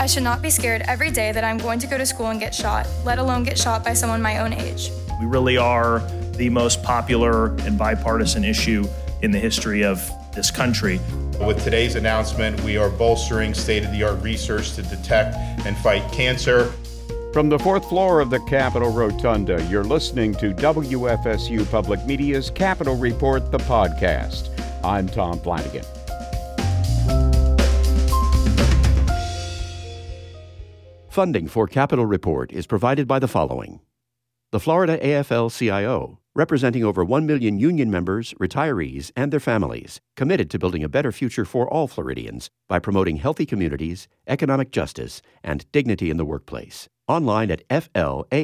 I should not be scared every day that I'm going to go to school and get shot, let alone get shot by someone my own age. We really are the most popular and bipartisan issue in the history of this country. With today's announcement, we are bolstering state of the art research to detect and fight cancer. From the fourth floor of the Capitol Rotunda, you're listening to WFSU Public Media's Capitol Report, the podcast. I'm Tom Flanagan. Funding for Capital Report is provided by the following The Florida AFL CIO, representing over 1 million union members, retirees, and their families, committed to building a better future for all Floridians by promoting healthy communities, economic justice, and dignity in the workplace. Online at flaflcio.org.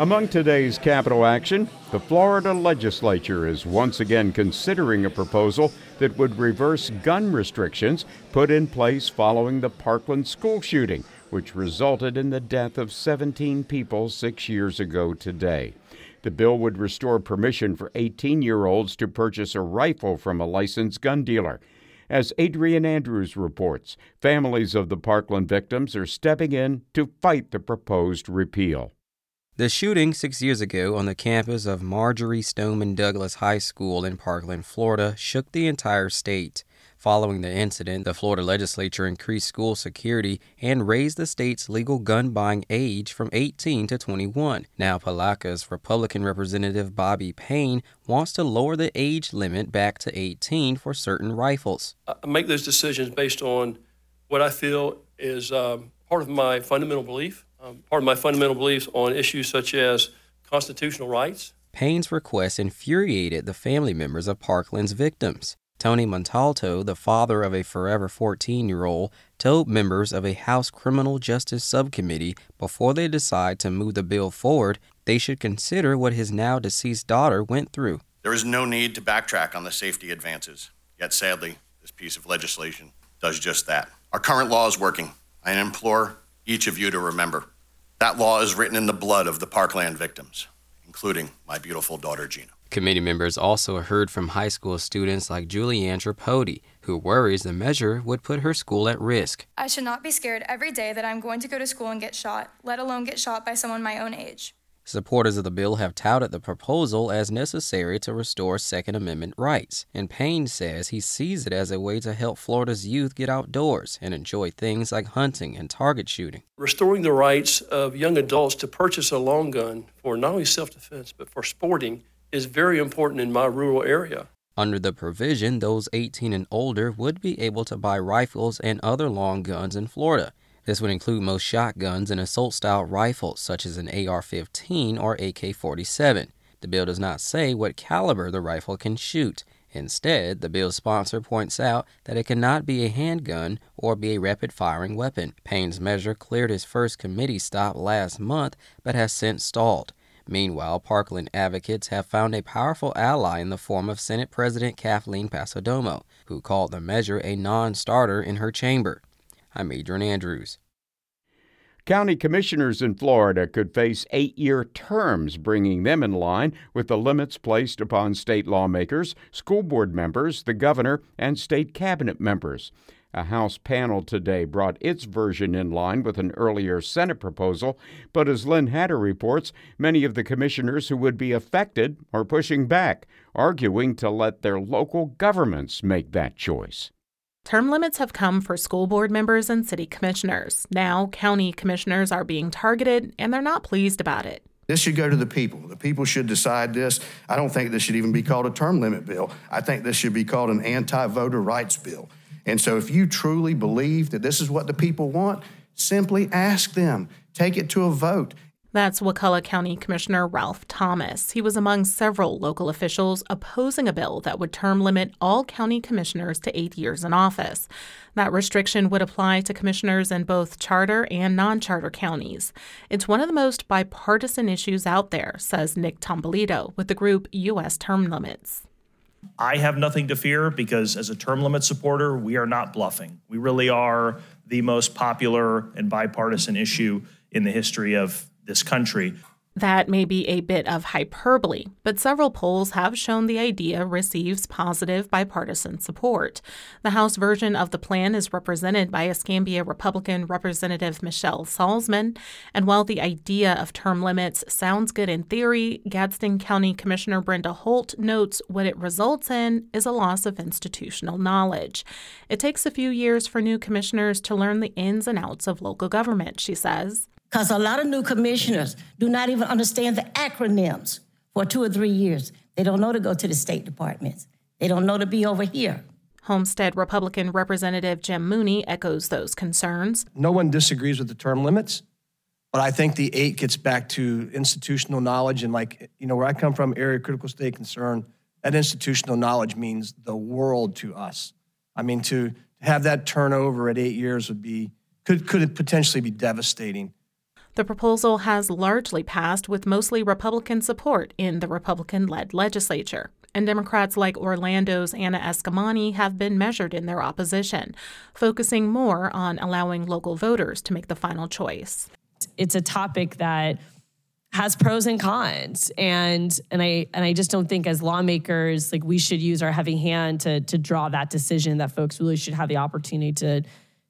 Among today's capital action, the Florida legislature is once again considering a proposal that would reverse gun restrictions put in place following the Parkland school shooting, which resulted in the death of 17 people six years ago today. The bill would restore permission for 18 year olds to purchase a rifle from a licensed gun dealer. As Adrian Andrews reports, families of the Parkland victims are stepping in to fight the proposed repeal. The shooting six years ago on the campus of Marjory Stoneman Douglas High School in Parkland, Florida, shook the entire state. Following the incident, the Florida legislature increased school security and raised the state's legal gun buying age from 18 to 21. Now, Palatka's Republican Representative Bobby Payne wants to lower the age limit back to 18 for certain rifles. I make those decisions based on what I feel is um, part of my fundamental belief um, part of my fundamental beliefs on issues such as constitutional rights. Payne's request infuriated the family members of Parkland's victims. Tony Montalto, the father of a forever 14 year old, told members of a House Criminal Justice Subcommittee before they decide to move the bill forward, they should consider what his now deceased daughter went through. There is no need to backtrack on the safety advances. Yet, sadly, this piece of legislation does just that. Our current law is working. I implore each of you to remember. That law is written in the blood of the Parkland victims, including my beautiful daughter, Gina. Committee members also heard from high school students like Julianne Tripodi, who worries the measure would put her school at risk. I should not be scared every day that I'm going to go to school and get shot, let alone get shot by someone my own age. Supporters of the bill have touted the proposal as necessary to restore Second Amendment rights, and Payne says he sees it as a way to help Florida's youth get outdoors and enjoy things like hunting and target shooting. Restoring the rights of young adults to purchase a long gun for not only self defense but for sporting is very important in my rural area. Under the provision, those 18 and older would be able to buy rifles and other long guns in Florida. This would include most shotguns and assault style rifles, such as an AR 15 or AK 47. The bill does not say what caliber the rifle can shoot. Instead, the bill's sponsor points out that it cannot be a handgun or be a rapid firing weapon. Payne's measure cleared his first committee stop last month but has since stalled. Meanwhile, Parkland advocates have found a powerful ally in the form of Senate President Kathleen Passidomo, who called the measure a non starter in her chamber. I'm Adrian Andrews. County commissioners in Florida could face eight year terms, bringing them in line with the limits placed upon state lawmakers, school board members, the governor, and state cabinet members. A House panel today brought its version in line with an earlier Senate proposal, but as Lynn Hatter reports, many of the commissioners who would be affected are pushing back, arguing to let their local governments make that choice. Term limits have come for school board members and city commissioners. Now, county commissioners are being targeted, and they're not pleased about it. This should go to the people. The people should decide this. I don't think this should even be called a term limit bill. I think this should be called an anti voter rights bill. And so, if you truly believe that this is what the people want, simply ask them, take it to a vote. That's Wakulla County Commissioner Ralph Thomas. He was among several local officials opposing a bill that would term limit all county commissioners to eight years in office. That restriction would apply to commissioners in both charter and non charter counties. It's one of the most bipartisan issues out there, says Nick Tomboulides with the group U.S. Term Limits. I have nothing to fear because, as a term limit supporter, we are not bluffing. We really are the most popular and bipartisan issue in the history of this country. That may be a bit of hyperbole, but several polls have shown the idea receives positive bipartisan support. The House version of the plan is represented by Escambia Republican Representative Michelle Salzman, and while the idea of term limits sounds good in theory, Gadsden County Commissioner Brenda Holt notes what it results in is a loss of institutional knowledge. It takes a few years for new commissioners to learn the ins and outs of local government, she says because a lot of new commissioners do not even understand the acronyms for two or three years. They don't know to go to the state departments. They don't know to be over here. Homestead Republican Representative Jim Mooney echoes those concerns. No one disagrees with the term limits, but I think the eight gets back to institutional knowledge. And, like, you know, where I come from, area critical state concern, that institutional knowledge means the world to us. I mean, to have that turnover at eight years would be, could, could potentially be devastating. The proposal has largely passed with mostly Republican support in the Republican led legislature. And Democrats like Orlando's Anna Eskamani have been measured in their opposition, focusing more on allowing local voters to make the final choice. It's a topic that has pros and cons and and I and I just don't think as lawmakers like we should use our heavy hand to to draw that decision that folks really should have the opportunity to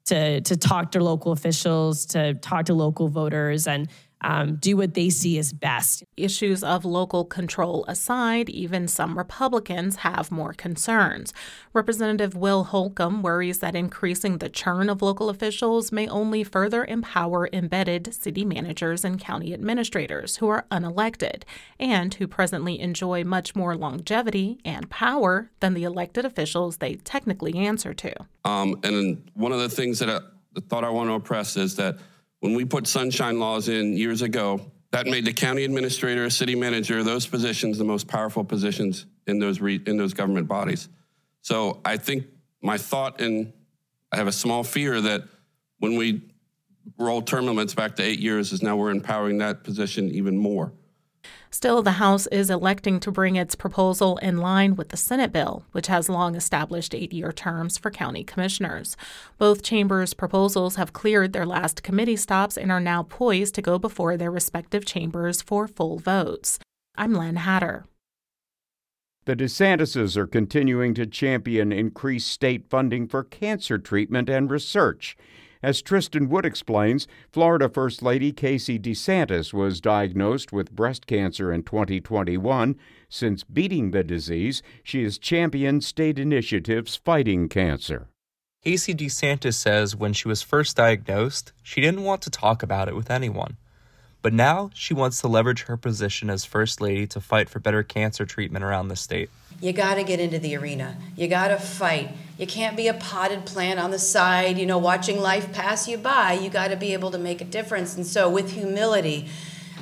to to talk to local officials, to talk to local voters, and um, do what they see as best. Issues of local control aside, even some Republicans have more concerns. Representative Will Holcomb worries that increasing the churn of local officials may only further empower embedded city managers and county administrators who are unelected and who presently enjoy much more longevity and power than the elected officials they technically answer to. Um, and one of the things that I, the thought I want to press is that when we put sunshine laws in years ago, that made the county administrator, city manager, those positions the most powerful positions in those re- in those government bodies. So I think my thought and I have a small fear that when we roll term limits back to eight years, is now we're empowering that position even more. Still, the House is electing to bring its proposal in line with the Senate bill, which has long established eight year terms for county commissioners. Both chambers' proposals have cleared their last committee stops and are now poised to go before their respective chambers for full votes. I'm Lynn Hatter. The DeSantises are continuing to champion increased state funding for cancer treatment and research. As Tristan Wood explains, Florida First Lady Casey DeSantis was diagnosed with breast cancer in 2021. Since beating the disease, she has championed state initiatives fighting cancer. Casey DeSantis says when she was first diagnosed, she didn't want to talk about it with anyone. But now she wants to leverage her position as First Lady to fight for better cancer treatment around the state. You got to get into the arena. You got to fight. You can't be a potted plant on the side, you know, watching life pass you by. You got to be able to make a difference. And so, with humility,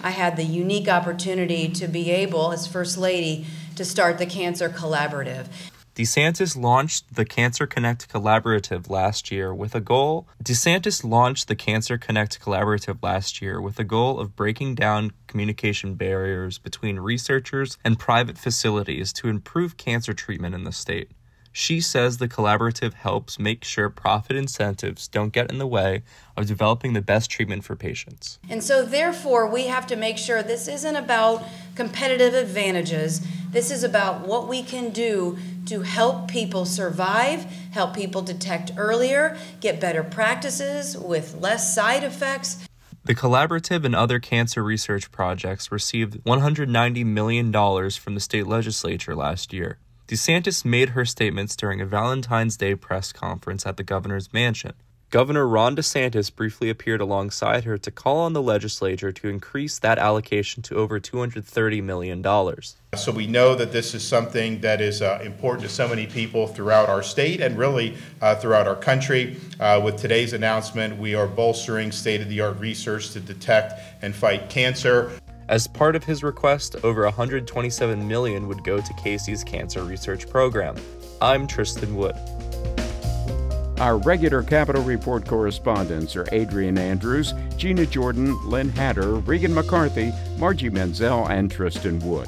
I had the unique opportunity to be able, as First Lady, to start the Cancer Collaborative. DeSantis launched the Cancer Connect Collaborative last year with a goal. DeSantis launched the Cancer Connect Collaborative last year with a goal of breaking down communication barriers between researchers and private facilities to improve cancer treatment in the state. She says the collaborative helps make sure profit incentives don't get in the way of developing the best treatment for patients. And so, therefore, we have to make sure this isn't about competitive advantages. This is about what we can do to help people survive, help people detect earlier, get better practices with less side effects. The collaborative and other cancer research projects received $190 million from the state legislature last year. DeSantis made her statements during a Valentine's Day press conference at the governor's mansion. Governor Ron DeSantis briefly appeared alongside her to call on the legislature to increase that allocation to over $230 million. So we know that this is something that is uh, important to so many people throughout our state and really uh, throughout our country. Uh, with today's announcement, we are bolstering state of the art research to detect and fight cancer. As part of his request, over 127 million would go to Casey's cancer research program. I'm Tristan Wood. Our regular Capitol Report correspondents are Adrian Andrews, Gina Jordan, Lynn Hatter, Regan McCarthy, Margie Menzel, and Tristan Wood.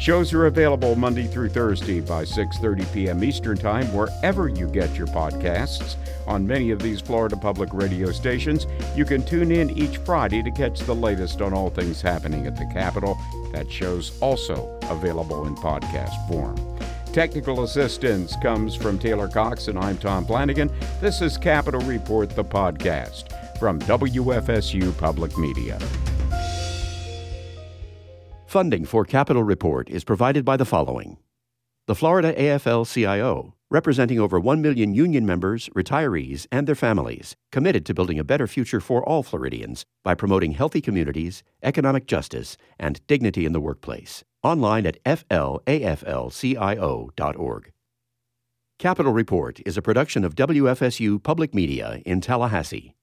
Shows are available Monday through Thursday by 6:30 p.m. Eastern Time wherever you get your podcasts. On many of these Florida public radio stations, you can tune in each Friday to catch the latest on all things happening at the Capitol. That show's also available in podcast form. Technical assistance comes from Taylor Cox, and I'm Tom Flanagan. This is Capital Report, the podcast from WFSU Public Media. Funding for Capital Report is provided by the following The Florida AFL CIO, representing over 1 million union members, retirees, and their families, committed to building a better future for all Floridians by promoting healthy communities, economic justice, and dignity in the workplace. Online at flaflcio.org. Capital Report is a production of WFSU Public Media in Tallahassee.